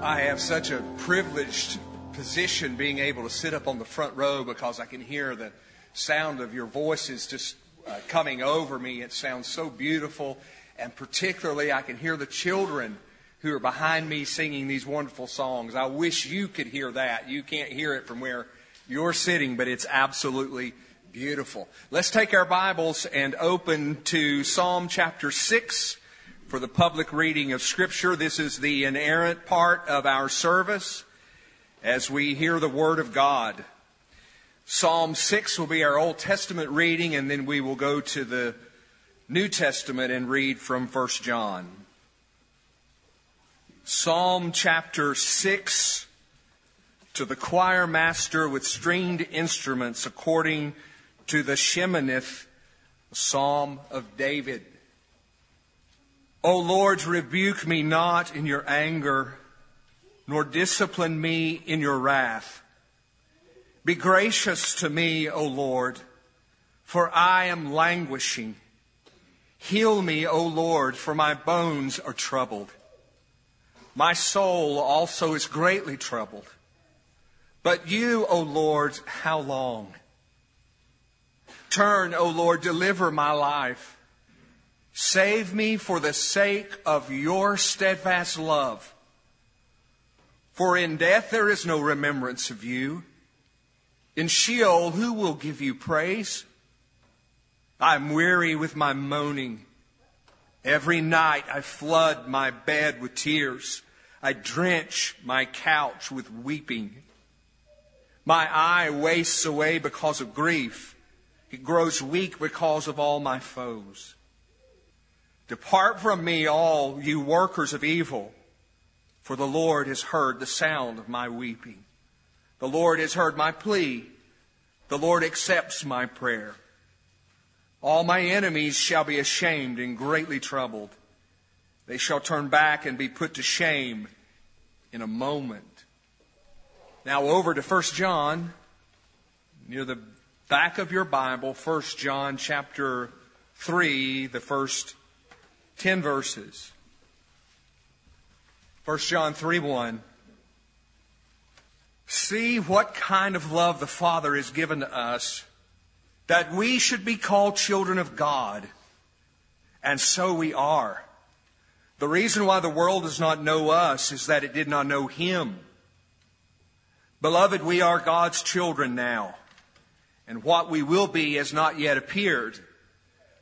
I have such a privileged position being able to sit up on the front row because I can hear the sound of your voices just uh, coming over me. It sounds so beautiful. And particularly, I can hear the children who are behind me singing these wonderful songs. I wish you could hear that. You can't hear it from where you're sitting, but it's absolutely beautiful. Let's take our Bibles and open to Psalm chapter 6 for the public reading of Scripture. This is the inerrant part of our service as we hear the Word of God. Psalm 6 will be our Old Testament reading, and then we will go to the New Testament and read from 1 John. Psalm chapter 6 to the choir master with stringed instruments according to the Sheminith, Psalm of David. O Lord, rebuke me not in your anger, nor discipline me in your wrath. Be gracious to me, O Lord, for I am languishing. Heal me, O Lord, for my bones are troubled. My soul also is greatly troubled. But you, O Lord, how long? Turn, O Lord, deliver my life. Save me for the sake of your steadfast love. For in death there is no remembrance of you. In Sheol, who will give you praise? I'm weary with my moaning. Every night I flood my bed with tears. I drench my couch with weeping. My eye wastes away because of grief. It grows weak because of all my foes. Depart from me, all you workers of evil, for the Lord has heard the sound of my weeping. The Lord has heard my plea. The Lord accepts my prayer. All my enemies shall be ashamed and greatly troubled. They shall turn back and be put to shame in a moment. Now over to 1 John, near the back of your Bible, 1 John chapter 3, the first 10 verses. 1 John 3 1. See what kind of love the Father has given to us that we should be called children of God. And so we are. The reason why the world does not know us is that it did not know Him. Beloved, we are God's children now. And what we will be has not yet appeared.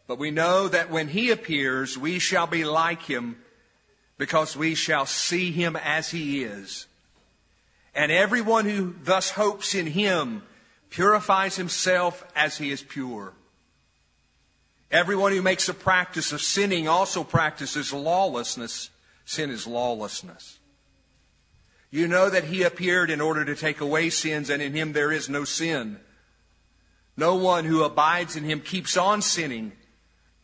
But we know that when he appears, we shall be like him because we shall see him as he is. And everyone who thus hopes in him purifies himself as he is pure. Everyone who makes a practice of sinning also practices lawlessness. Sin is lawlessness. You know that he appeared in order to take away sins, and in him there is no sin. No one who abides in him keeps on sinning.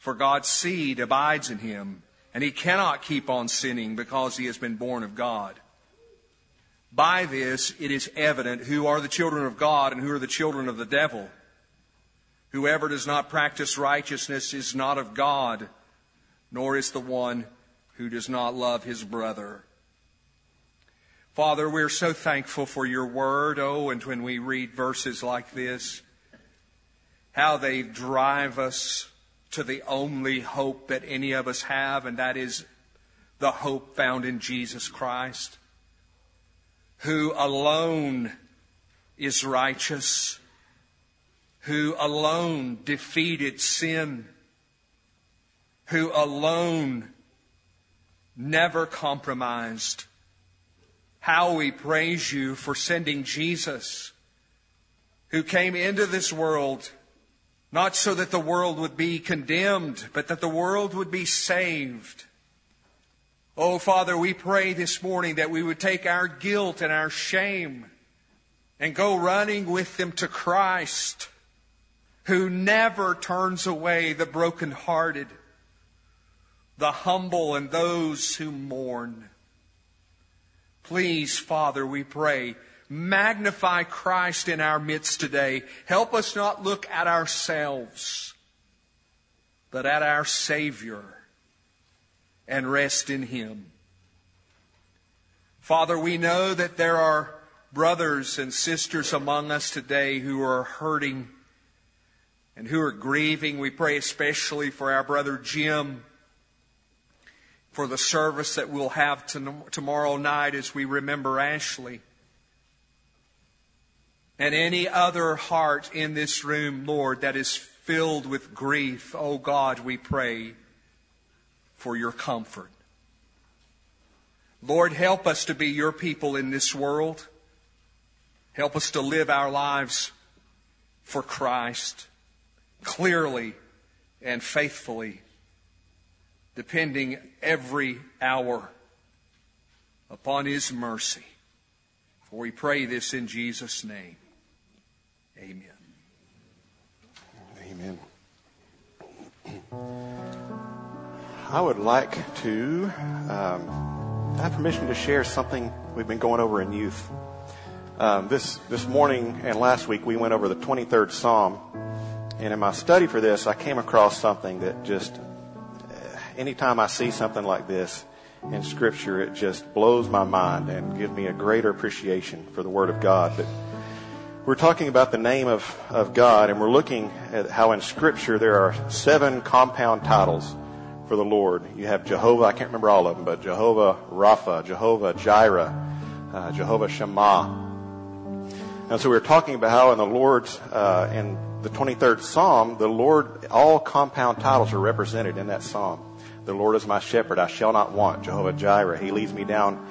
for God's seed abides in him, and he cannot keep on sinning because he has been born of God. By this it is evident who are the children of God and who are the children of the devil. Whoever does not practice righteousness is not of God, nor is the one who does not love his brother. Father, we're so thankful for your word. Oh, and when we read verses like this, how they drive us to the only hope that any of us have, and that is the hope found in Jesus Christ, who alone is righteous, who alone defeated sin, who alone never compromised. How we praise you for sending Jesus, who came into this world not so that the world would be condemned, but that the world would be saved. Oh, Father, we pray this morning that we would take our guilt and our shame and go running with them to Christ, who never turns away the brokenhearted, the humble, and those who mourn. Please, Father, we pray, magnify Christ in our midst today. Help us not look at ourselves, but at our Savior and rest in Him. Father, we know that there are brothers and sisters among us today who are hurting and who are grieving. We pray especially for our brother Jim, for the service that we'll have tomorrow night as we remember Ashley. And any other heart in this room, Lord, that is filled with grief, oh God, we pray for your comfort. Lord, help us to be your people in this world. Help us to live our lives for Christ clearly and faithfully, depending every hour upon His mercy. For we pray this in Jesus' name. Amen. Amen. I would like to um, have permission to share something we've been going over in youth. Um, this this morning and last week we went over the 23rd Psalm, and in my study for this, I came across something that just uh, anytime I see something like this in Scripture, it just blows my mind and gives me a greater appreciation for the Word of God. But we're talking about the name of, of God, and we're looking at how in Scripture there are seven compound titles for the Lord. You have Jehovah, I can't remember all of them, but Jehovah Rapha, Jehovah Jireh, uh, Jehovah Shammah. And so we were talking about how in the Lord's, uh, in the 23rd Psalm, the Lord, all compound titles are represented in that Psalm. The Lord is my shepherd, I shall not want. Jehovah Jireh, He leads me down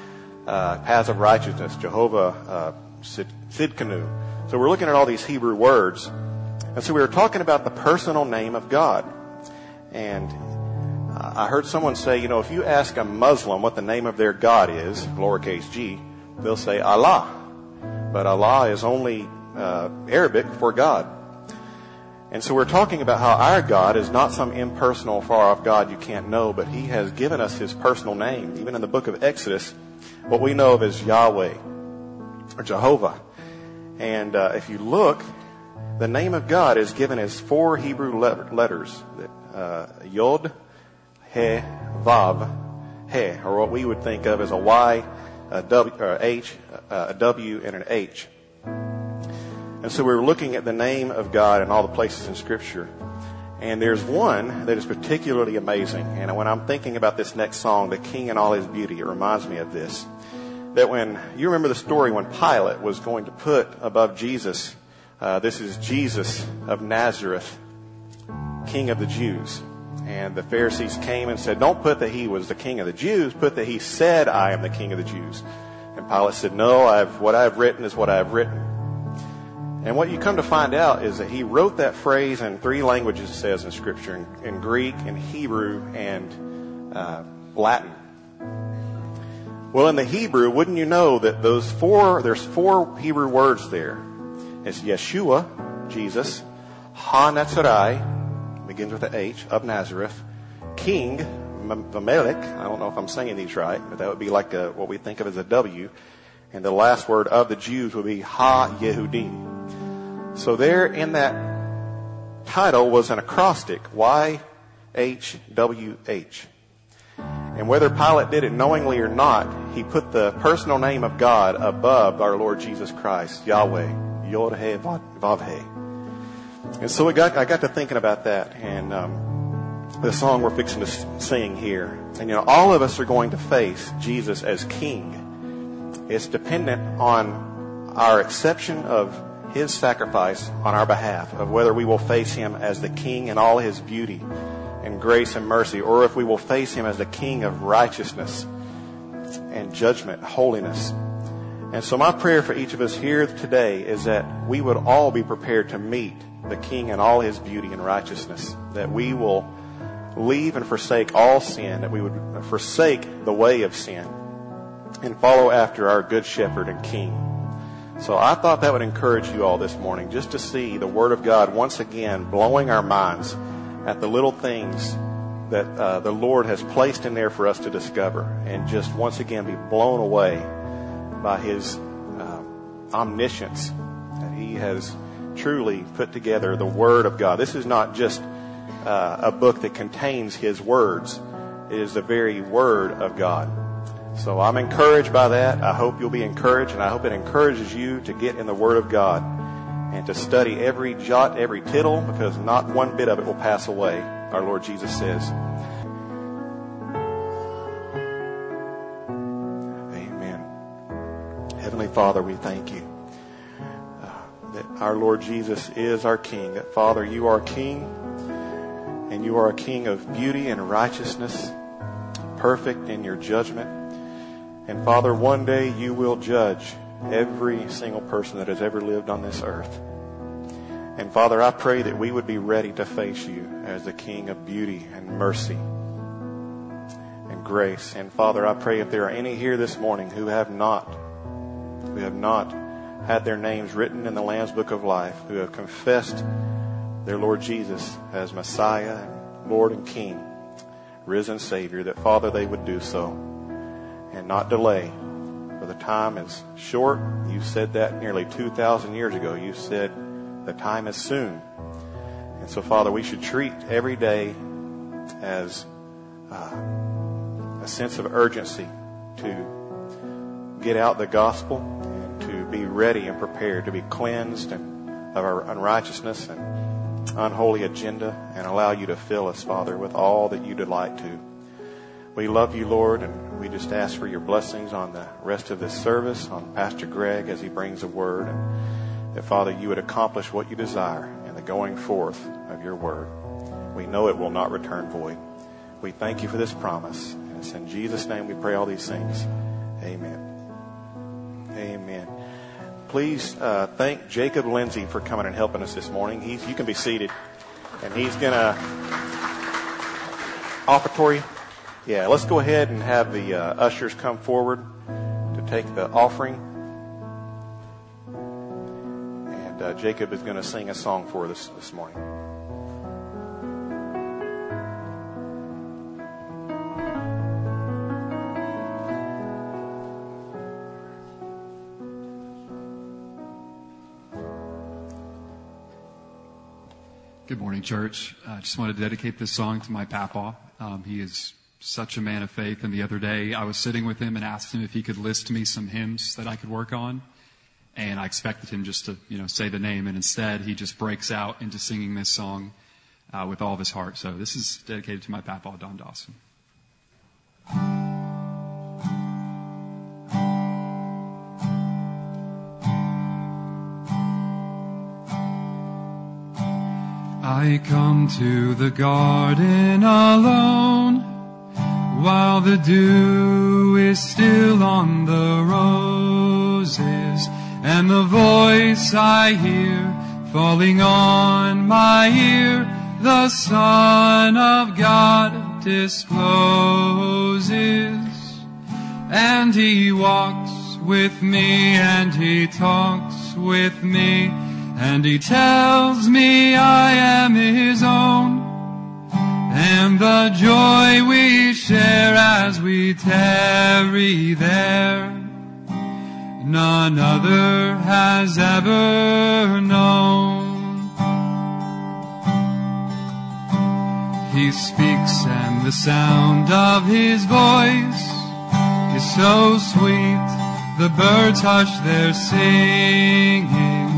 uh, paths of righteousness. Jehovah uh, Sidkenu. So we're looking at all these Hebrew words. And so we were talking about the personal name of God. And I heard someone say, you know, if you ask a Muslim what the name of their God is, lowercase g, they'll say Allah. But Allah is only uh, Arabic for God. And so we're talking about how our God is not some impersonal, far off God you can't know, but He has given us His personal name. Even in the book of Exodus, what we know of as Yahweh or Jehovah. And uh, if you look, the name of God is given as four Hebrew letters: uh, Yod, He, Vav, He, or what we would think of as a Y a W, a H, a W, and an H. And so we are looking at the name of God in all the places in Scripture. And there's one that is particularly amazing. And when I'm thinking about this next song, The King in All His Beauty, it reminds me of this. That when you remember the story when Pilate was going to put above Jesus, uh, this is Jesus of Nazareth, King of the Jews. And the Pharisees came and said, Don't put that he was the king of the Jews, put that he said, I am the king of the Jews. And Pilate said, No, I've, what I've written is what I've written. And what you come to find out is that he wrote that phrase in three languages, it says in Scripture in, in Greek, in Hebrew, and uh, Latin. Well, in the Hebrew, wouldn't you know that those four, there's four Hebrew words there. It's Yeshua, Jesus, Ha begins with an H, of Nazareth. King, Vamelech, I don't know if I'm saying these right, but that would be like a, what we think of as a W. And the last word of the Jews would be Ha Yehudim. So there in that title was an acrostic, Y-H-W-H. And whether Pilate did it knowingly or not, he put the personal name of God above our Lord Jesus Christ, Yahweh, Yod-He-Vav-He. And so got, I got to thinking about that and um, the song we're fixing to sing here. And you know, all of us are going to face Jesus as King. It's dependent on our acceptance of His sacrifice on our behalf, of whether we will face Him as the King in all His beauty and grace and mercy, or if we will face Him as the King of righteousness and judgment, holiness. And so my prayer for each of us here today is that we would all be prepared to meet the King in all his beauty and righteousness, that we will leave and forsake all sin, that we would forsake the way of sin and follow after our good shepherd and king. So I thought that would encourage you all this morning just to see the Word of God once again blowing our minds at the little things that uh, the Lord has placed in there for us to discover and just once again be blown away by His uh, omniscience that He has truly put together the Word of God. This is not just uh, a book that contains His words, it is the very Word of God. So I'm encouraged by that. I hope you'll be encouraged, and I hope it encourages you to get in the Word of God and to study every jot, every tittle, because not one bit of it will pass away, our Lord Jesus says. Amen. Heavenly Father, we thank you uh, that our Lord Jesus is our King, that Father, you are King, and you are a King of beauty and righteousness, perfect in your judgment. And Father, one day you will judge every single person that has ever lived on this earth. And Father, I pray that we would be ready to face you as the King of beauty and mercy and grace. And Father, I pray if there are any here this morning who have not, who have not had their names written in the Lamb's Book of Life, who have confessed their Lord Jesus as Messiah Lord and King, risen Savior, that Father, they would do so and not delay. The time is short. You said that nearly 2,000 years ago. You said the time is soon. And so, Father, we should treat every day as uh, a sense of urgency to get out the gospel and to be ready and prepared to be cleansed and of our unrighteousness and unholy agenda and allow you to fill us, Father, with all that you delight to. We love you, Lord, and we just ask for your blessings on the rest of this service, on Pastor Greg as he brings a word, and that, Father, you would accomplish what you desire in the going forth of your word. We know it will not return void. We thank you for this promise. And it's in Jesus' name we pray all these things. Amen. Amen. Please uh, thank Jacob Lindsay for coming and helping us this morning. He's, you can be seated. And he's going to offertory. Yeah, let's go ahead and have the uh, ushers come forward to take the offering. And uh, Jacob is going to sing a song for us this morning. Good morning, church. I just want to dedicate this song to my papa. Um, he is such a man of faith. And the other day, I was sitting with him and asked him if he could list me some hymns that I could work on. And I expected him just to, you know, say the name. And instead, he just breaks out into singing this song uh, with all of his heart. So this is dedicated to my papa, Don Dawson. I come to the garden alone while the dew is still on the roses and the voice I hear falling on my ear, the Son of God discloses. And he walks with me and he talks with me and he tells me I am his own and the joy we share as we tarry there, none other has ever known. He speaks and the sound of his voice is so sweet, the birds hush their singing,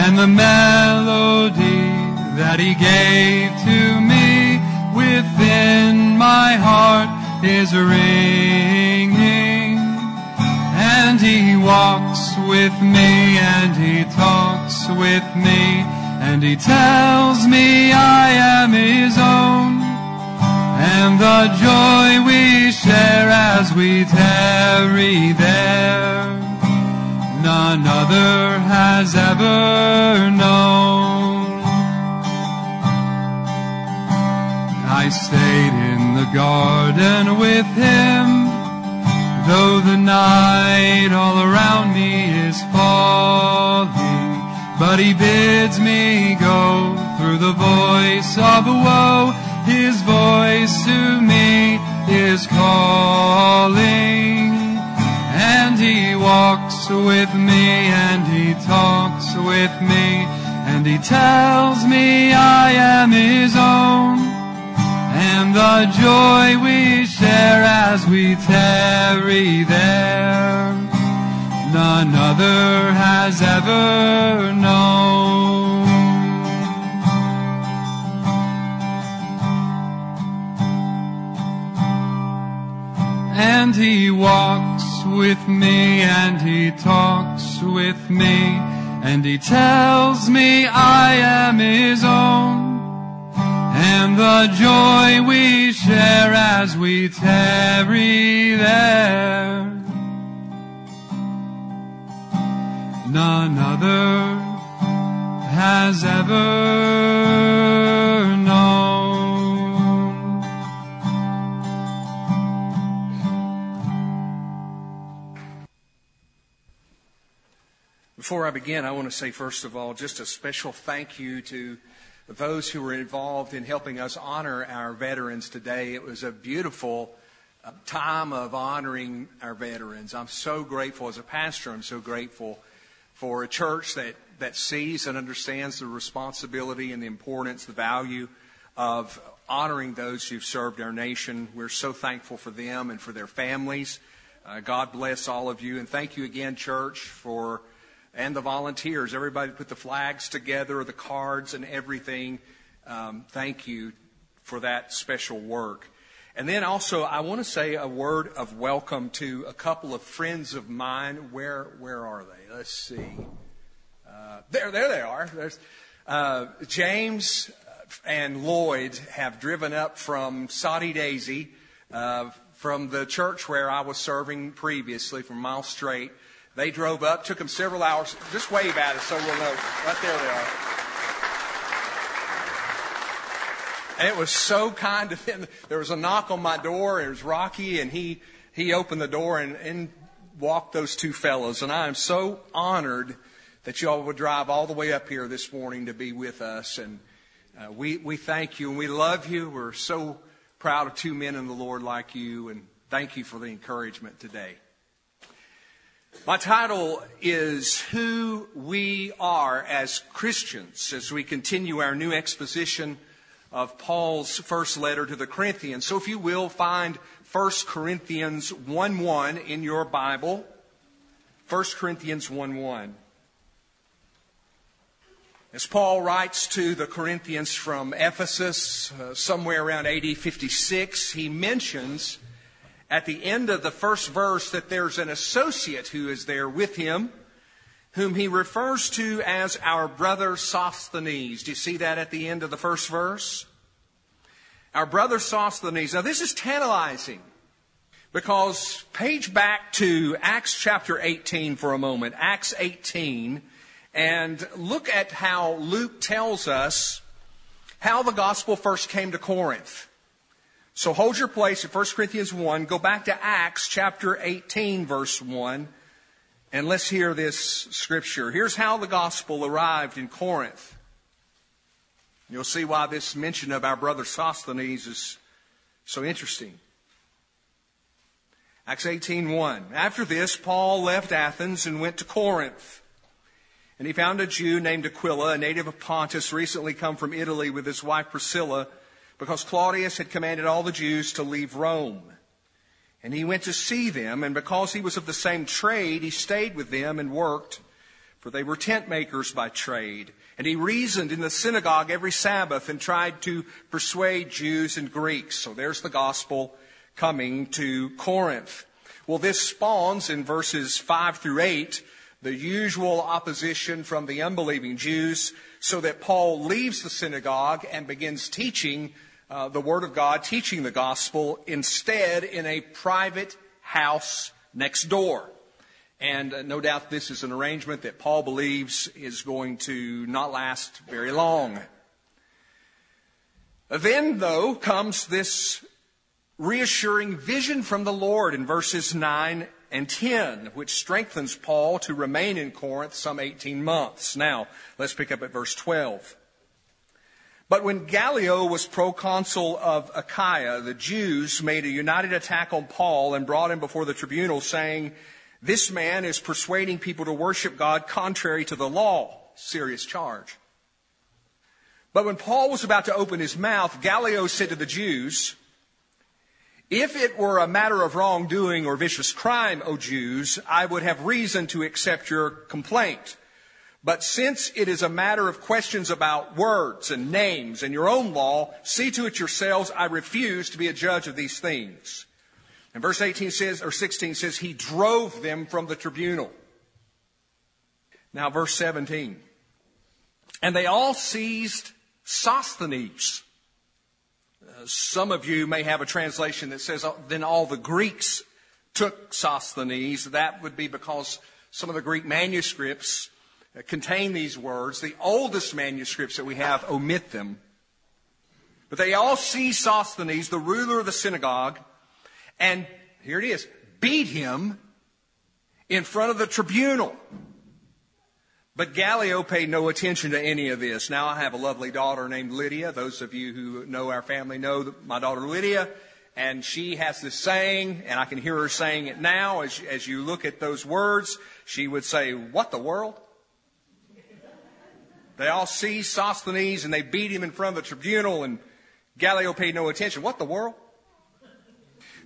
and the melody that he gave to me within my heart is ringing. And he walks with me and he talks with me and he tells me I am his own. And the joy we share as we tarry there, none other has ever known. Stayed in the garden with him. Though the night all around me is falling, but he bids me go through the voice of woe. His voice to me is calling. And he walks with me and he talks with me and he tells me I am his own. And the joy we share as we tarry there, none other has ever known. And he walks with me and he talks with me and he tells me I am his own. And the joy we share as we tarry there, none other has ever known. Before I begin, I want to say, first of all, just a special thank you to those who were involved in helping us honor our veterans today. It was a beautiful uh, time of honoring our veterans. I'm so grateful as a pastor. I'm so grateful for a church that, that sees and understands the responsibility and the importance, the value of honoring those who've served our nation. We're so thankful for them and for their families. Uh, God bless all of you. And thank you again, church, for and the volunteers, everybody put the flags together, the cards and everything. Um, thank you for that special work. And then also, I want to say a word of welcome to a couple of friends of mine. Where where are they? Let's see. Uh, there, there they are. There's uh, James and Lloyd have driven up from Soddy Daisy, uh, from the church where I was serving previously, from Mile Straight. They drove up, took them several hours. Just wave at us so we'll know. Right there they are. And it was so kind of them. There was a knock on my door. It was Rocky, and he he opened the door and, and walked those two fellows. And I am so honored that y'all would drive all the way up here this morning to be with us. And uh, we we thank you and we love you. We're so proud of two men in the Lord like you, and thank you for the encouragement today. My title is Who We Are as Christians as we continue our new exposition of Paul's first letter to the Corinthians. So if you will find 1 Corinthians 1 1 in your Bible. 1 Corinthians 1 1. As Paul writes to the Corinthians from Ephesus, uh, somewhere around AD 56, he mentions at the end of the first verse that there's an associate who is there with him, whom he refers to as our brother Sosthenes. Do you see that at the end of the first verse? Our brother Sosthenes. Now, this is tantalizing because page back to Acts chapter 18 for a moment. Acts 18. And look at how Luke tells us how the gospel first came to Corinth. So hold your place at 1 Corinthians 1. Go back to Acts chapter 18 verse 1. And let's hear this scripture. Here's how the gospel arrived in Corinth. You'll see why this mention of our brother Sosthenes is so interesting. Acts 18:1. After this, Paul left Athens and went to Corinth. And he found a Jew named Aquila, a native of Pontus, recently come from Italy with his wife Priscilla because Claudius had commanded all the Jews to leave Rome. And he went to see them, and because he was of the same trade, he stayed with them and worked, for they were tent makers by trade. And he reasoned in the synagogue every Sabbath and tried to persuade Jews and Greeks. So there's the gospel coming to Corinth. Well, this spawns in verses 5 through 8 the usual opposition from the unbelieving Jews, so that Paul leaves the synagogue and begins teaching uh, the Word of God, teaching the gospel, instead in a private house next door. And uh, no doubt this is an arrangement that Paul believes is going to not last very long. Then, though, comes this reassuring vision from the Lord in verses 9 and 10, which strengthens Paul to remain in Corinth some 18 months. Now, let's pick up at verse 12. But when Gallio was proconsul of Achaia, the Jews made a united attack on Paul and brought him before the tribunal, saying, This man is persuading people to worship God contrary to the law. Serious charge. But when Paul was about to open his mouth, Gallio said to the Jews, If it were a matter of wrongdoing or vicious crime, O Jews, I would have reason to accept your complaint. But since it is a matter of questions about words and names and your own law, see to it yourselves, I refuse to be a judge of these things. And verse 18 says, or 16 says, he drove them from the tribunal. Now verse 17. And they all seized Sosthenes. Uh, some of you may have a translation that says, oh, then all the Greeks took Sosthenes. That would be because some of the Greek manuscripts contain these words. The oldest manuscripts that we have omit them. But they all see Sosthenes, the ruler of the synagogue, and here it is, beat him in front of the tribunal. But Gallio paid no attention to any of this. Now I have a lovely daughter named Lydia. Those of you who know our family know my daughter Lydia. And she has this saying, and I can hear her saying it now as, as you look at those words. She would say, What the world? They all seized Sosthenes and they beat him in front of the tribunal, and Gallio paid no attention. What the world?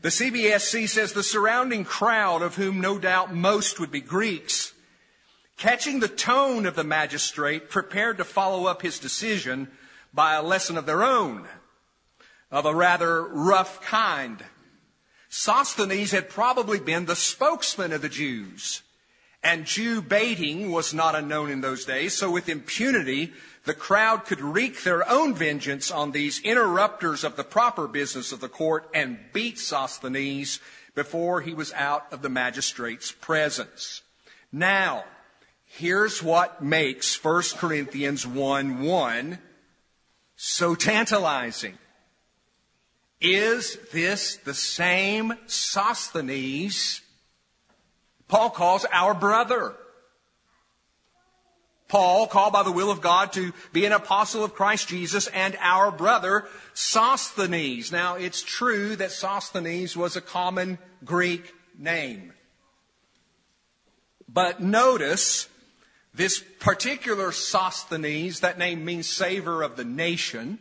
The CBSC says the surrounding crowd, of whom no doubt most would be Greeks, catching the tone of the magistrate, prepared to follow up his decision by a lesson of their own, of a rather rough kind. Sosthenes had probably been the spokesman of the Jews. And Jew baiting was not unknown in those days, so with impunity, the crowd could wreak their own vengeance on these interrupters of the proper business of the court and beat Sosthenes before he was out of the magistrate's presence. Now, here's what makes 1 Corinthians 1 1 so tantalizing. Is this the same Sosthenes Paul calls our brother. Paul, called by the will of God to be an apostle of Christ Jesus, and our brother Sosthenes. Now, it's true that Sosthenes was a common Greek name. But notice this particular Sosthenes, that name means savor of the nation.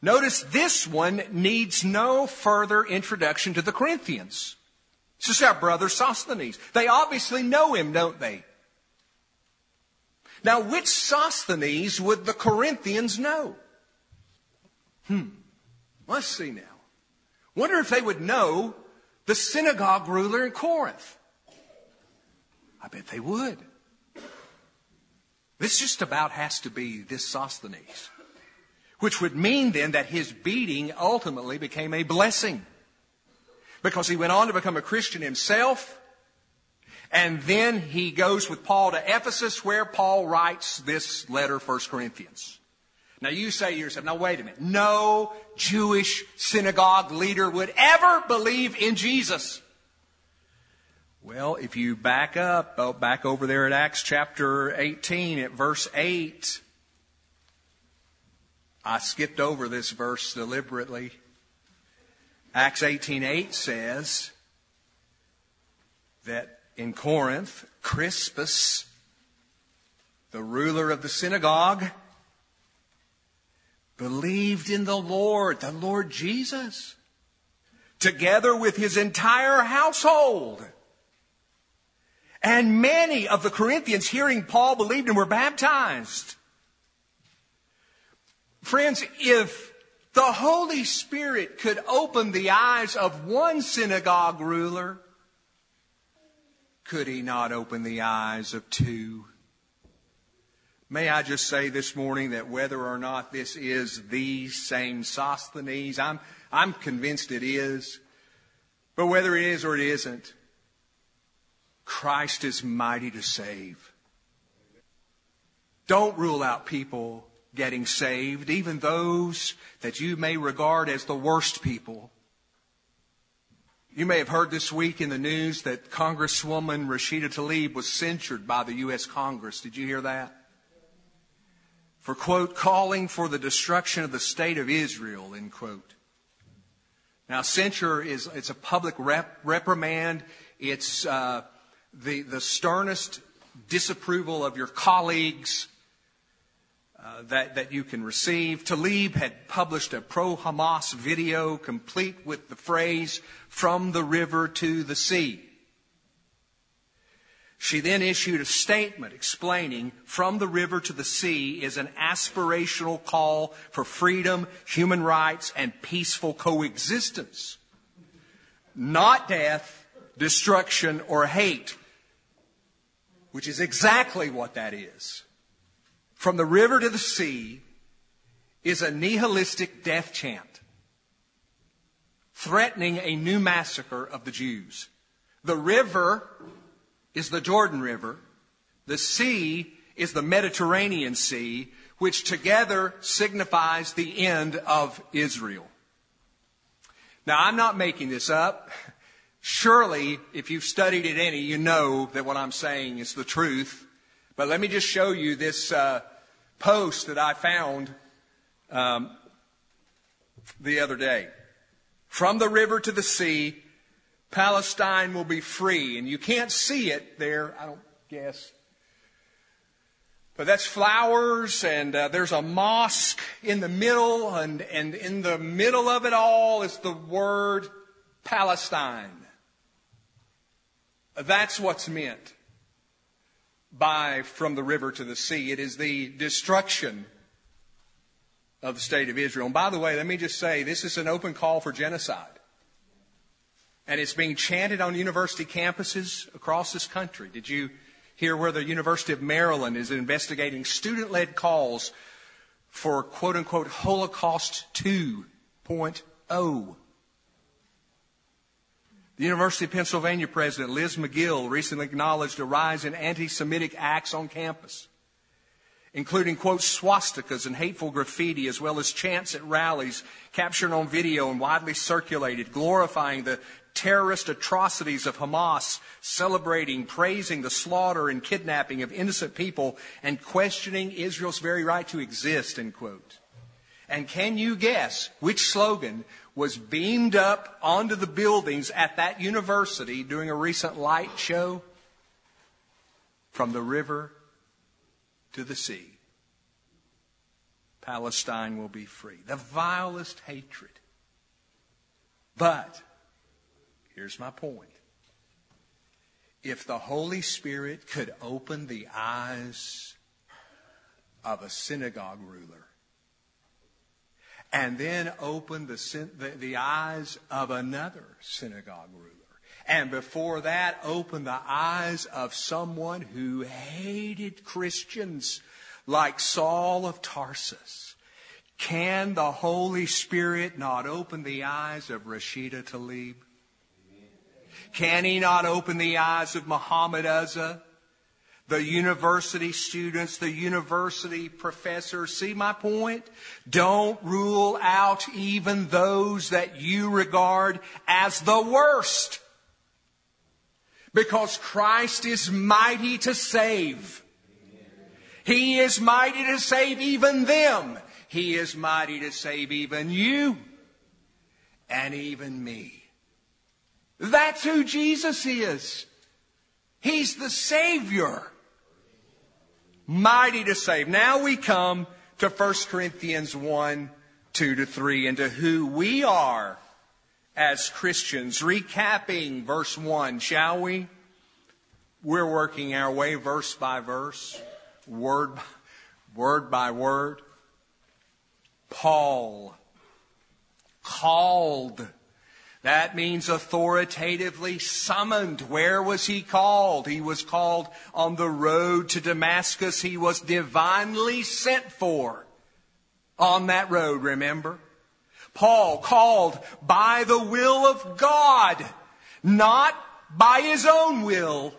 Notice this one needs no further introduction to the Corinthians. It's just our brother Sosthenes. They obviously know him, don't they? Now, which Sosthenes would the Corinthians know? Hmm. Let's see now. Wonder if they would know the synagogue ruler in Corinth. I bet they would. This just about has to be this Sosthenes, which would mean then that his beating ultimately became a blessing because he went on to become a Christian himself. And then he goes with Paul to Ephesus where Paul writes this letter, 1 Corinthians. Now you say to yourself, now wait a minute. No Jewish synagogue leader would ever believe in Jesus. Well, if you back up, oh, back over there at Acts chapter 18 at verse 8, I skipped over this verse deliberately. Acts 18:8 says that in Corinth, Crispus, the ruler of the synagogue, believed in the Lord, the Lord Jesus, together with his entire household. And many of the Corinthians hearing Paul believed and were baptized. Friends, if the Holy Spirit could open the eyes of one synagogue ruler. Could he not open the eyes of two? May I just say this morning that whether or not this is the same Sosthenes, I'm, I'm convinced it is. But whether it is or it isn't, Christ is mighty to save. Don't rule out people getting saved, even those that you may regard as the worst people. You may have heard this week in the news that Congresswoman Rashida Tlaib was censured by the U.S. Congress. Did you hear that? For, quote, calling for the destruction of the state of Israel, end quote. Now, censure is it's a public rep, reprimand. It's uh, the, the sternest disapproval of your colleagues Uh, that, that you can receive. Tlaib had published a pro Hamas video complete with the phrase, from the river to the sea. She then issued a statement explaining from the river to the sea is an aspirational call for freedom, human rights, and peaceful coexistence. Not death, destruction, or hate, which is exactly what that is. From the river to the sea is a nihilistic death chant threatening a new massacre of the Jews. The river is the Jordan River. The sea is the Mediterranean Sea, which together signifies the end of Israel. Now, I'm not making this up. Surely, if you've studied it any, you know that what I'm saying is the truth. But let me just show you this uh, post that I found um, the other day. From the river to the sea, Palestine will be free. And you can't see it there, I don't guess. But that's flowers, and uh, there's a mosque in the middle, and, and in the middle of it all is the word Palestine. That's what's meant by from the river to the sea. It is the destruction of the state of Israel. And by the way, let me just say this is an open call for genocide. And it's being chanted on university campuses across this country. Did you hear where the University of Maryland is investigating student led calls for quote unquote Holocaust 2.0? The University of Pennsylvania president Liz Magill, recently acknowledged a rise in anti Semitic acts on campus including, quote, swastikas and hateful graffiti, as well as chants at rallies captured on video and widely circulated, glorifying the terrorist atrocities of Hamas, celebrating, praising the slaughter and kidnapping of innocent people, and questioning Israel's very right to exist, end quote. And can you guess which slogan was beamed up onto the buildings at that university during a recent light show? From the river to the sea. Palestine will be free. The vilest hatred. But, here's my point. If the Holy Spirit could open the eyes of a synagogue ruler, and then open the, the, the, eyes of another synagogue ruler. And before that, open the eyes of someone who hated Christians like Saul of Tarsus. Can the Holy Spirit not open the eyes of Rashida Tlaib? Can he not open the eyes of Muhammad Uzzah? The university students, the university professors, see my point? Don't rule out even those that you regard as the worst because Christ is mighty to save. He is mighty to save even them. He is mighty to save even you and even me. That's who Jesus is. He's the Savior. Mighty to save. Now we come to 1 Corinthians 1, 2 to 3, and to who we are as Christians. Recapping verse 1, shall we? We're working our way verse by verse, word, word by word. Paul, called. That means authoritatively summoned. Where was he called? He was called on the road to Damascus. He was divinely sent for on that road, remember? Paul called by the will of God, not by his own will.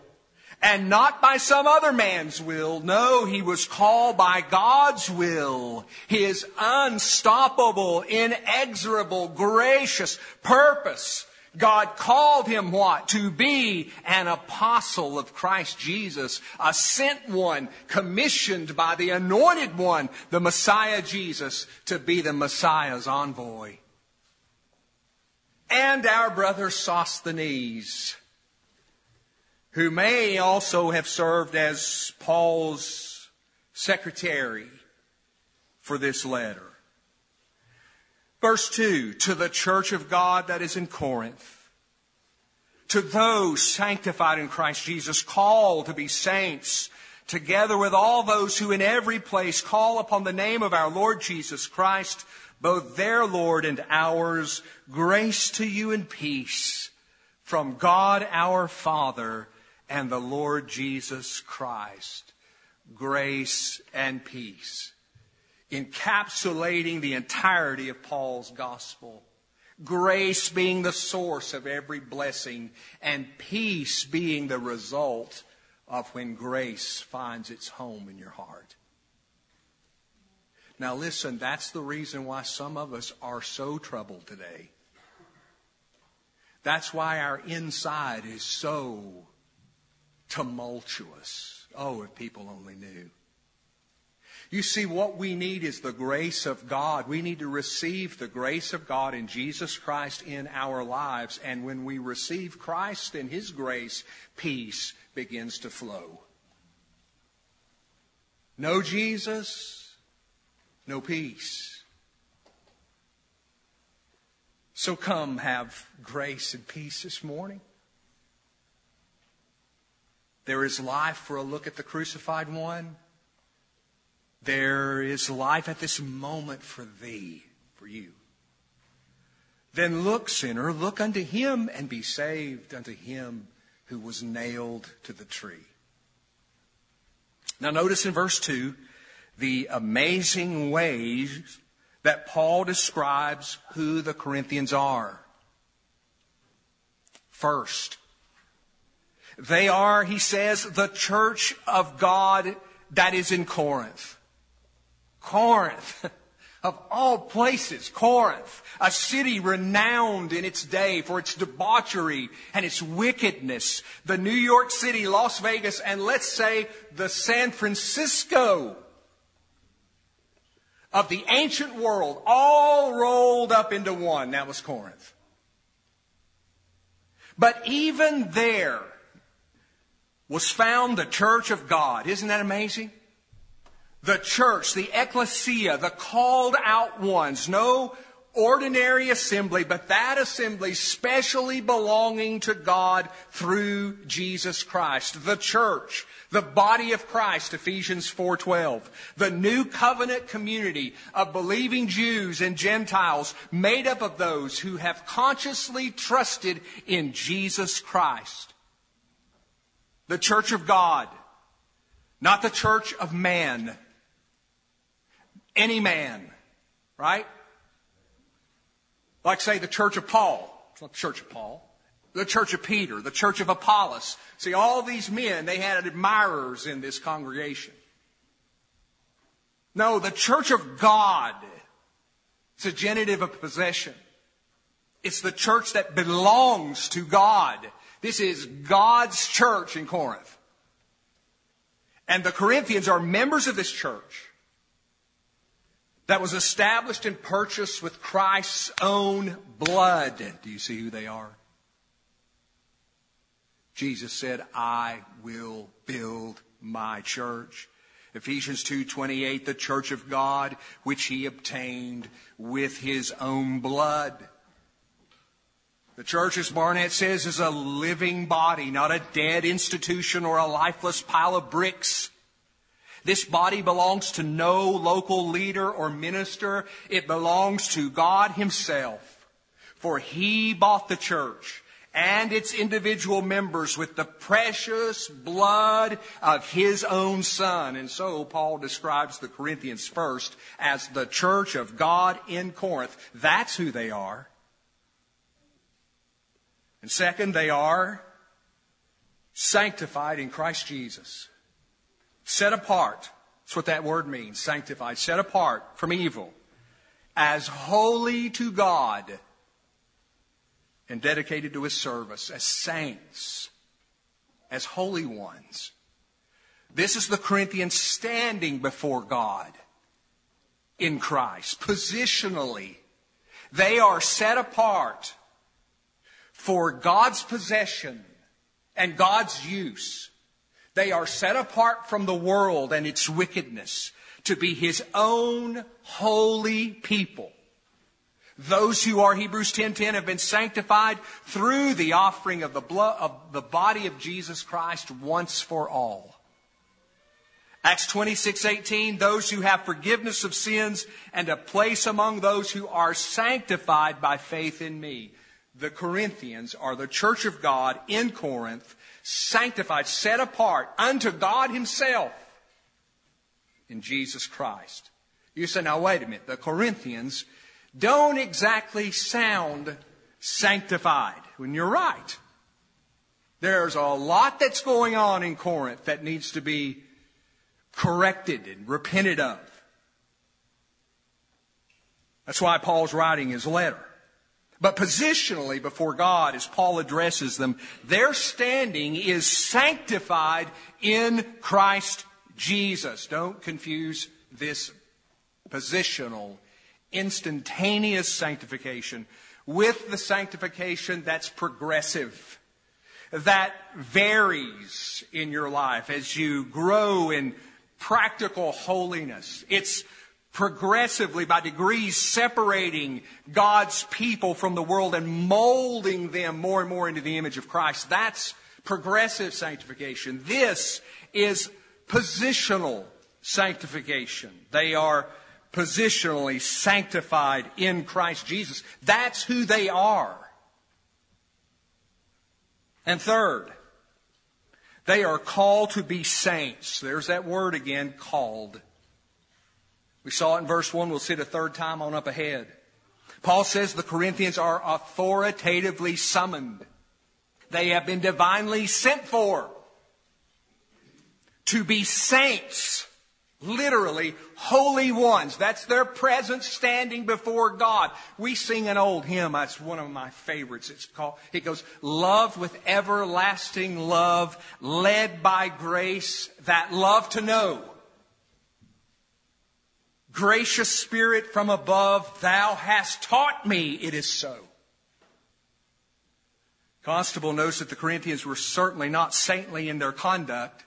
And not by some other man's will. No, he was called by God's will. His unstoppable, inexorable, gracious purpose. God called him what? To be an apostle of Christ Jesus, a sent one, commissioned by the anointed one, the Messiah Jesus, to be the Messiah's envoy. And our brother Sosthenes who may also have served as Paul's secretary for this letter. Verse 2 To the church of God that is in Corinth, to those sanctified in Christ Jesus, called to be saints, together with all those who in every place call upon the name of our Lord Jesus Christ, both their Lord and ours, grace to you and peace from God our Father and the Lord Jesus Christ. Grace and peace. Encapsulating the entirety of Paul's gospel. Grace being the source of every blessing and peace being the result of when grace finds its home in your heart. Now listen, that's the reason why some of us are so troubled today. That's why our inside is so tumultuous. Oh, if people only knew. You see, what we need is the grace of God. We need to receive the grace of God in Jesus Christ in our lives. And when we receive Christ and His grace, peace begins to flow. No Jesus, no peace. So come have grace and peace this morning. There is life for a look at the crucified one. There is life at this moment for thee, for you. Then look, sinner, look unto him and be saved unto him who was nailed to the tree. Now notice in verse 2 the amazing ways that Paul describes who the Corinthians are. First, they are, he says, the church of God that is in Corinth. Corinth. Of all places, Corinth, a city renowned in its day for its debauchery and its wickedness. The New York City, Las Vegas, and let's say the San Francisco of the ancient world, all rolled up into one. That was Corinth. But even there, was found the church of God. Isn't that amazing? The church, the ecclesia, the called out ones, no ordinary assembly, but that assembly specially belonging to God through Jesus Christ. The church, the body of Christ, Ephesians 4:12. The new covenant community of believing Jews and Gentiles made up of those who have consciously trusted in Jesus Christ the church of God, not the church of man. Any man, right? Like, say, the church of Paul. It's not the church of Paul. The church of Peter, the church of Apollos. See, all these men, they had admirers in this congregation. No, the church of God. It's a genitive of possession. It's the church that belongs to God. This is God's church in Corinth. And the Corinthians are members of this church that was established and purchased with Christ's own blood. Do you see who they are? Jesus said, I will build my church. Ephesians 2:28 the church of God which he obtained with his own blood. The church, as Barnett says, is a living body, not a dead institution or a lifeless pile of bricks. This body belongs to no local leader or minister. It belongs to God Himself. For He bought the church and its individual members with the precious blood of His own Son. And so Paul describes the Corinthians first as the church of God in Corinth. That's who they are. And second, they are sanctified in Christ Jesus, set apart. That's what that word means, sanctified, set apart from evil, as holy to God and dedicated to his service, as saints, as holy ones. This is the Corinthians standing before God in Christ, positionally. They are set apart for God's possession and God's use. They are set apart from the world and its wickedness to be His own holy people. Those who are Hebrews 10:10 have been sanctified through the offering of the blood of the body of Jesus Christ once for all. Acts 26:18 those who have forgiveness of sins and a place among those who are sanctified by faith in me. The Corinthians are the church of God in Corinth, sanctified, set apart unto God himself in Jesus Christ. You say, now wait a minute. The Corinthians don't exactly sound sanctified. When you're right. There's a lot that's going on in Corinth that needs to be corrected and repented of. That's why Paul's writing his letter. But positionally before God, as Paul addresses them, their standing is sanctified in Christ Jesus. Don't confuse this positional, instantaneous sanctification with the sanctification that's progressive, that varies in your life as you grow in practical holiness. It's progressively, by degrees, separating God's people from the world and molding them more and more into the image of Christ. That's progressive sanctification. This is positional sanctification. They are positionally sanctified in Christ Jesus. That's who they are. And third, they are called to be saints. There's that word again, called. We saw it in verse 1. We'll see it a third time on up ahead. Paul says the Corinthians are authoritatively summoned. They have been divinely sent for to be saints. Literally, holy ones. That's their presence standing before God. We sing an old hymn. That's one of my favorites. It's called, it goes, Love with everlasting love, led by grace, that love to know. Gracious Spirit from above, thou hast taught me it is so. Constable notes that the Corinthians were certainly not saintly in their conduct,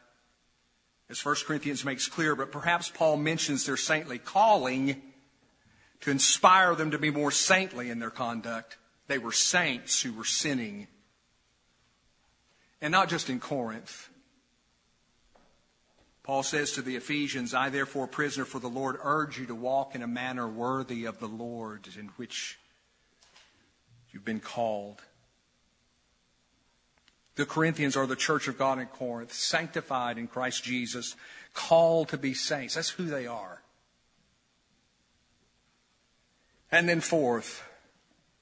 as 1 Corinthians makes clear, but perhaps Paul mentions their saintly calling to inspire them to be more saintly in their conduct. They were saints who were sinning. And not just in Corinth. Paul says to the Ephesians, I therefore, prisoner for the Lord, urge you to walk in a manner worthy of the Lord in which you've been called. The Corinthians are the church of God in Corinth, sanctified in Christ Jesus, called to be saints. That's who they are. And then fourth,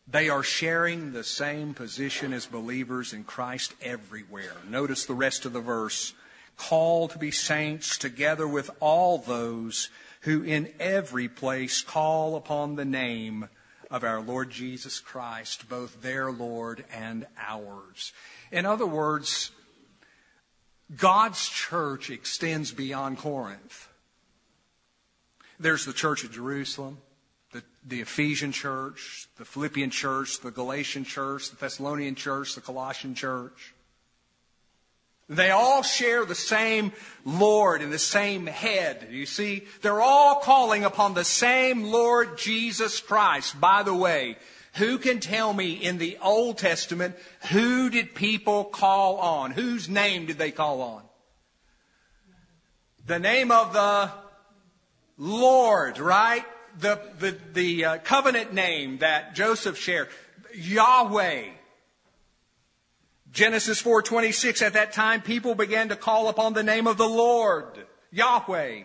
they are sharing the same position as believers in Christ everywhere. Notice the rest of the verse called to be saints together with all those who in every place call upon the name of our Lord Jesus Christ, both their Lord and ours. In other words, God's church extends beyond Corinth. There's the church of Jerusalem, the, the Ephesian church, the Philippian church, the Galatian church, the Thessalonian church, the Colossian church. They all share the same Lord and the same head. You see, they're all calling upon the same Lord Jesus Christ. By the way, who can tell me in the Old Testament who did people call on? Whose name did they call on? The name of the Lord, right? The, the, the uh, covenant name that Joseph shared. Yahweh. Genesis 4:26 at that time people began to call upon the name of the Lord, Yahweh.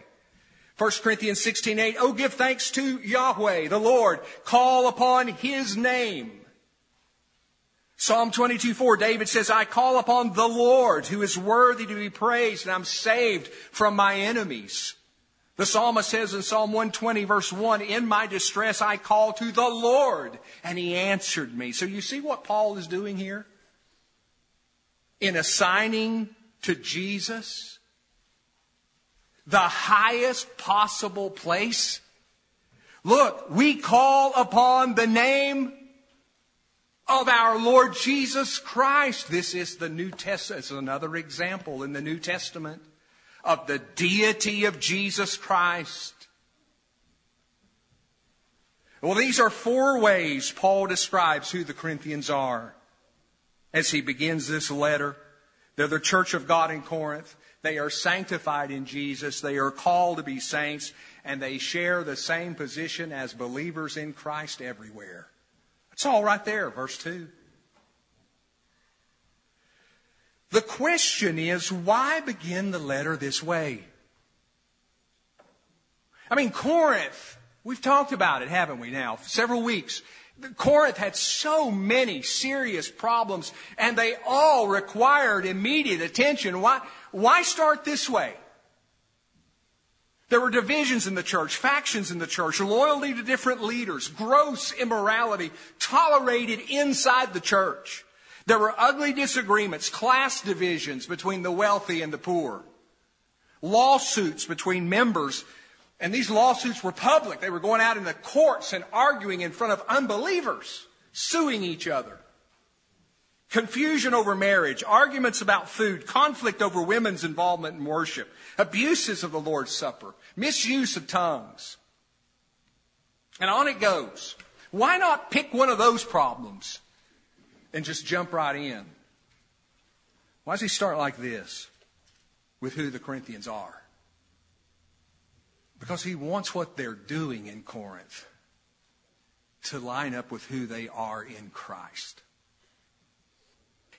1 Chronicles 16:8 Oh give thanks to Yahweh, the Lord, call upon his name. Psalm 22, 4, David says, I call upon the Lord who is worthy to be praised and I'm saved from my enemies. The psalmist says in Psalm 120 verse 1, in my distress I called to the Lord and he answered me. So you see what Paul is doing here? In assigning to Jesus the highest possible place. Look, we call upon the name of our Lord Jesus Christ. This is the New Testament. It's another example in the New Testament of the deity of Jesus Christ. Well, these are four ways Paul describes who the Corinthians are as he begins this letter. They're the church of God in Corinth. They are sanctified in Jesus. They are called to be saints, and they share the same position as believers in Christ everywhere. It's all right there, verse 2. The question is, why begin the letter this way? I mean, Corinth, we've talked about it, haven't we now? Several weeks. Corinth had so many serious problems and they all required immediate attention. Why, why start this way? There were divisions in the church, factions in the church, loyalty to different leaders, gross immorality tolerated inside the church. There were ugly disagreements, class divisions between the wealthy and the poor, lawsuits between members, and these lawsuits were public. They were going out in the courts and arguing in front of unbelievers, suing each other. Confusion over marriage, arguments about food, conflict over women's involvement in worship, abuses of the Lord's Supper, misuse of tongues. And on it goes. Why not pick one of those problems and just jump right in. Why does he start like this with who the Corinthians are? Because he wants what they're doing in Corinth to line up with who they are in Christ.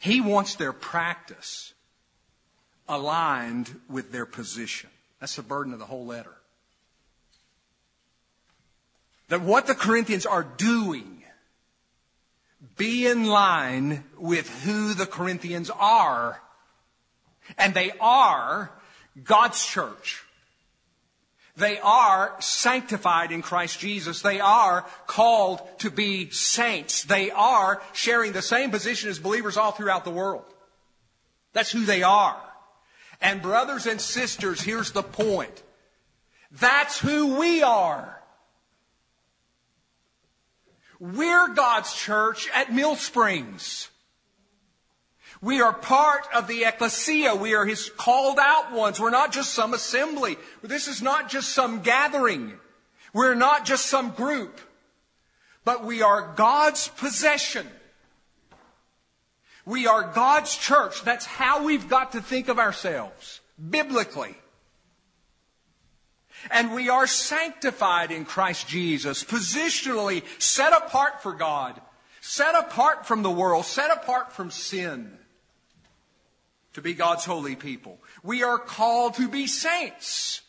He wants their practice aligned with their position. That's the burden of the whole letter. That what the Corinthians are doing be in line with who the Corinthians are. And they are God's church. They are sanctified in Christ Jesus. They are called to be saints. They are sharing the same position as believers all throughout the world. That's who they are. And brothers and sisters, here's the point. That's who we are. We're God's church at Mill Springs. We are part of the ecclesia. We are His called out ones. We're not just some assembly. This is not just some gathering. We're not just some group. But we are God's possession. We are God's church. That's how we've got to think of ourselves, biblically. And we are sanctified in Christ Jesus, positionally set apart for God, set apart from the world, set apart from sin to be God's holy people. We are called to be saints,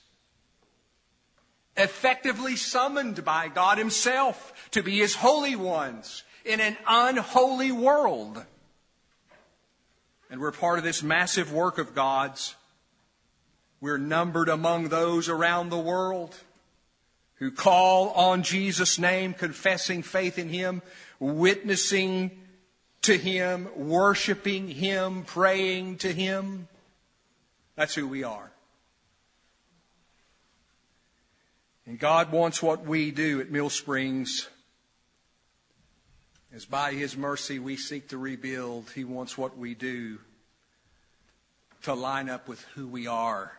effectively summoned by God Himself to be His holy ones in an unholy world. And we're part of this massive work of God's we're numbered among those around the world who call on Jesus' name, confessing faith in Him, witnessing to Him, worshiping Him, praying to Him. That's who we are. And God wants what we do at Mill Springs. As by His mercy we seek to rebuild, He wants what we do to line up with who we are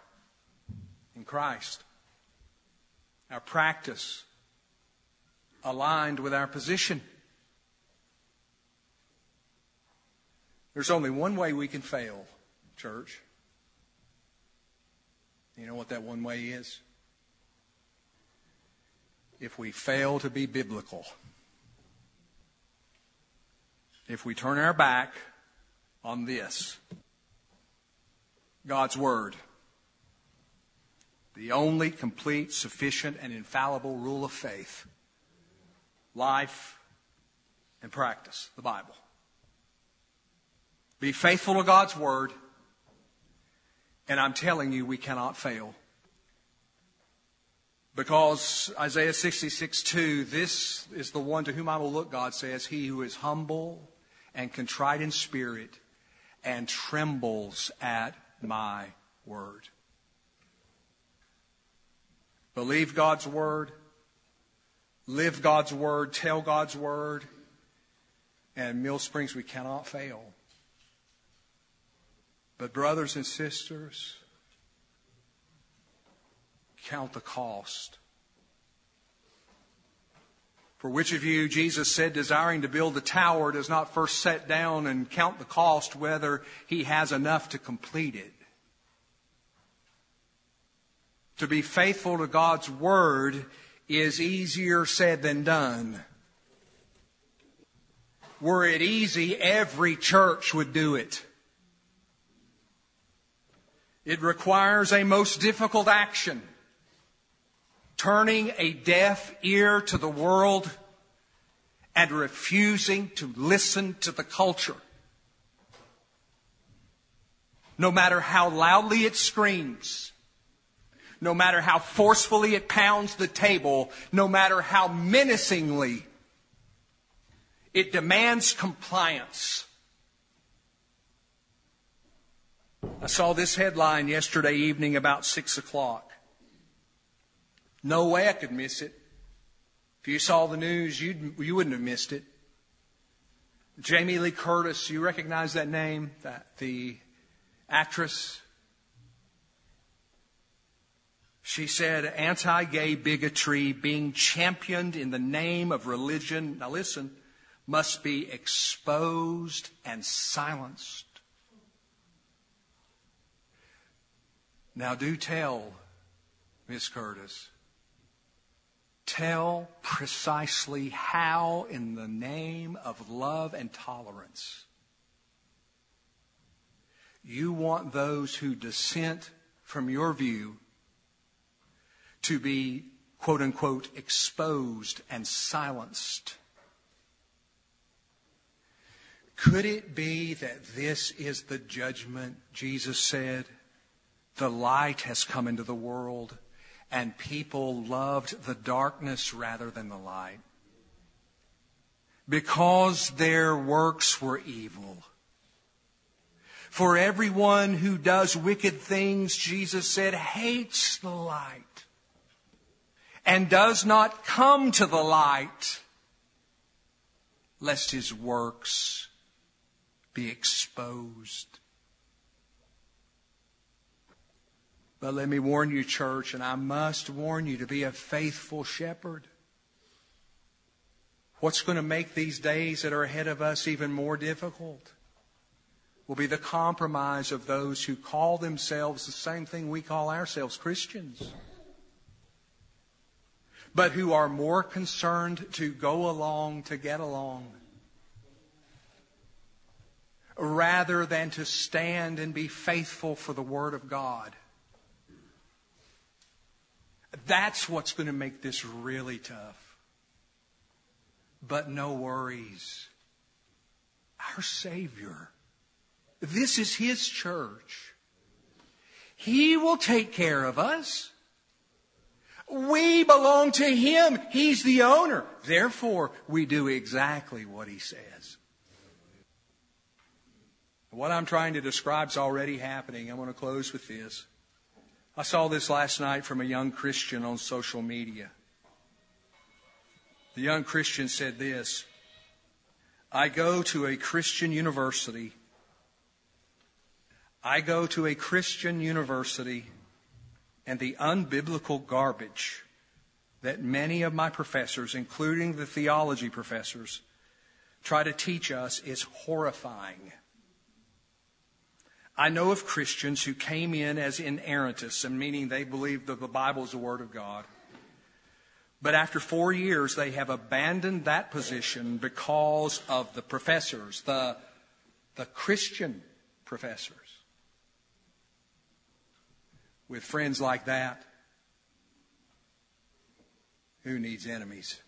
in Christ. Our practice aligned with our position. There's only one way we can fail, church. You know what that one way is? If we fail to be biblical. If we turn our back on this, God's Word, the only complete, sufficient, and infallible rule of faith life and practice, the Bible. Be faithful to God's word. And I'm telling you, we cannot fail. Because Isaiah 66, 2, this is the one to whom I will look, God says, he who is humble and contrite in spirit and trembles at my word. Believe God's word, live God's word, tell God's word, and Mill Springs, we cannot fail. But, brothers and sisters, count the cost. For which of you, Jesus said, desiring to build a tower, does not first set down and count the cost whether he has enough to complete it? To be faithful to God's word is easier said than done. Were it easy, every church would do it. It requires a most difficult action turning a deaf ear to the world and refusing to listen to the culture. No matter how loudly it screams, no matter how forcefully it pounds the table, no matter how menacingly it demands compliance. I saw this headline yesterday evening about six o'clock. No way I could miss it. If you saw the news, you'd, you wouldn't have missed it. Jamie Lee Curtis, you recognize that name? That the actress? She said anti gay bigotry being championed in the name of religion, now listen, must be exposed and silenced. Now, do tell, Miss Curtis, tell precisely how, in the name of love and tolerance, you want those who dissent from your view to be, quote unquote, exposed and silenced. Could it be that this is the judgment Jesus said? The light has come into the world and people loved the darkness rather than the light. Because their works were evil. For everyone who does wicked things, Jesus said, hates the light and does not come to the light lest his works be exposed. But let me warn you, church, and I must warn you to be a faithful shepherd. What's going to make these days that are ahead of us even more difficult will be the compromise of those who call themselves the same thing we call ourselves Christians, but who are more concerned to go along to get along rather than to stand and be faithful for the Word of God. That's what's going to make this really tough. But no worries. Our Savior, this is His church. He will take care of us. We belong to Him. He's the owner. Therefore, we do exactly what He says. What I'm trying to describe is already happening. I'm going to close with this. I saw this last night from a young Christian on social media. The young Christian said this I go to a Christian university. I go to a Christian university, and the unbiblical garbage that many of my professors, including the theology professors, try to teach us is horrifying. I know of Christians who came in as inerrantists, and meaning they believed that the Bible is the Word of God. But after four years, they have abandoned that position because of the professors, the, the Christian professors. With friends like that, who needs enemies?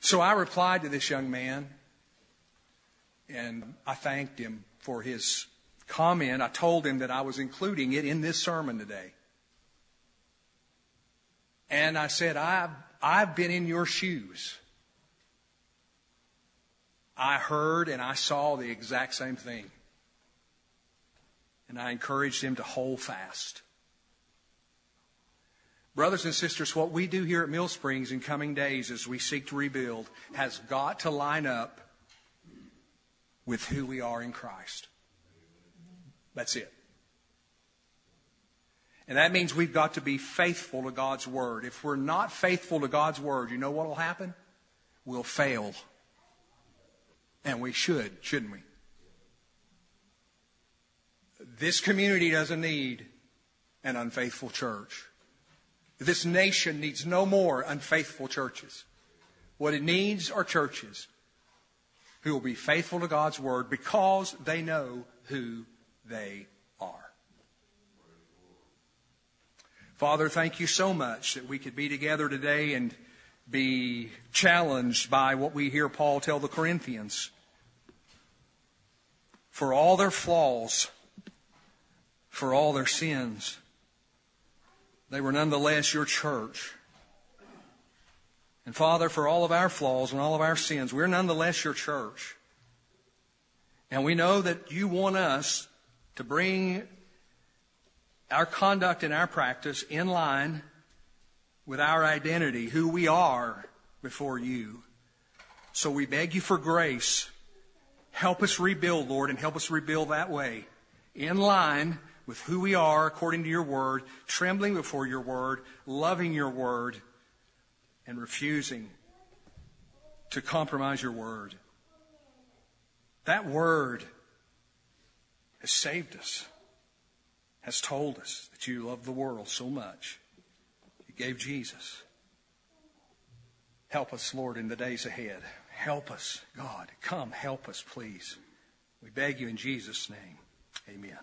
So I replied to this young man And I thanked him for his comment. I told him that I was including it in this sermon today. And I said, I've, I've been in your shoes. I heard and I saw the exact same thing. And I encouraged him to hold fast. Brothers and sisters, what we do here at Mill Springs in coming days as we seek to rebuild has got to line up with who we are in Christ. That's it. And that means we've got to be faithful to God's Word. If we're not faithful to God's Word, you know what will happen? We'll fail. And we should, shouldn't we? This community doesn't need an unfaithful church. This nation needs no more unfaithful churches. What it needs are churches who will be faithful to God's Word because they know who they are. Father, thank you so much that we could be together today and be challenged by what we hear Paul tell the Corinthians. For all their flaws, for all their sins, they were nonetheless your church. And Father, for all of our flaws and all of our sins, we're nonetheless your church. And we know that you want us to bring our conduct and our practice in line with our identity, who we are before you. So we beg you for grace. Help us rebuild, Lord, and help us rebuild that way, in line with who we are according to your word, trembling before your word, loving your word, and refusing to compromise your word. That word has saved us, has told us that you love the world so much. You gave Jesus. Help us, Lord, in the days ahead. Help us, God. Come, help us, please. We beg you in Jesus' name. Amen.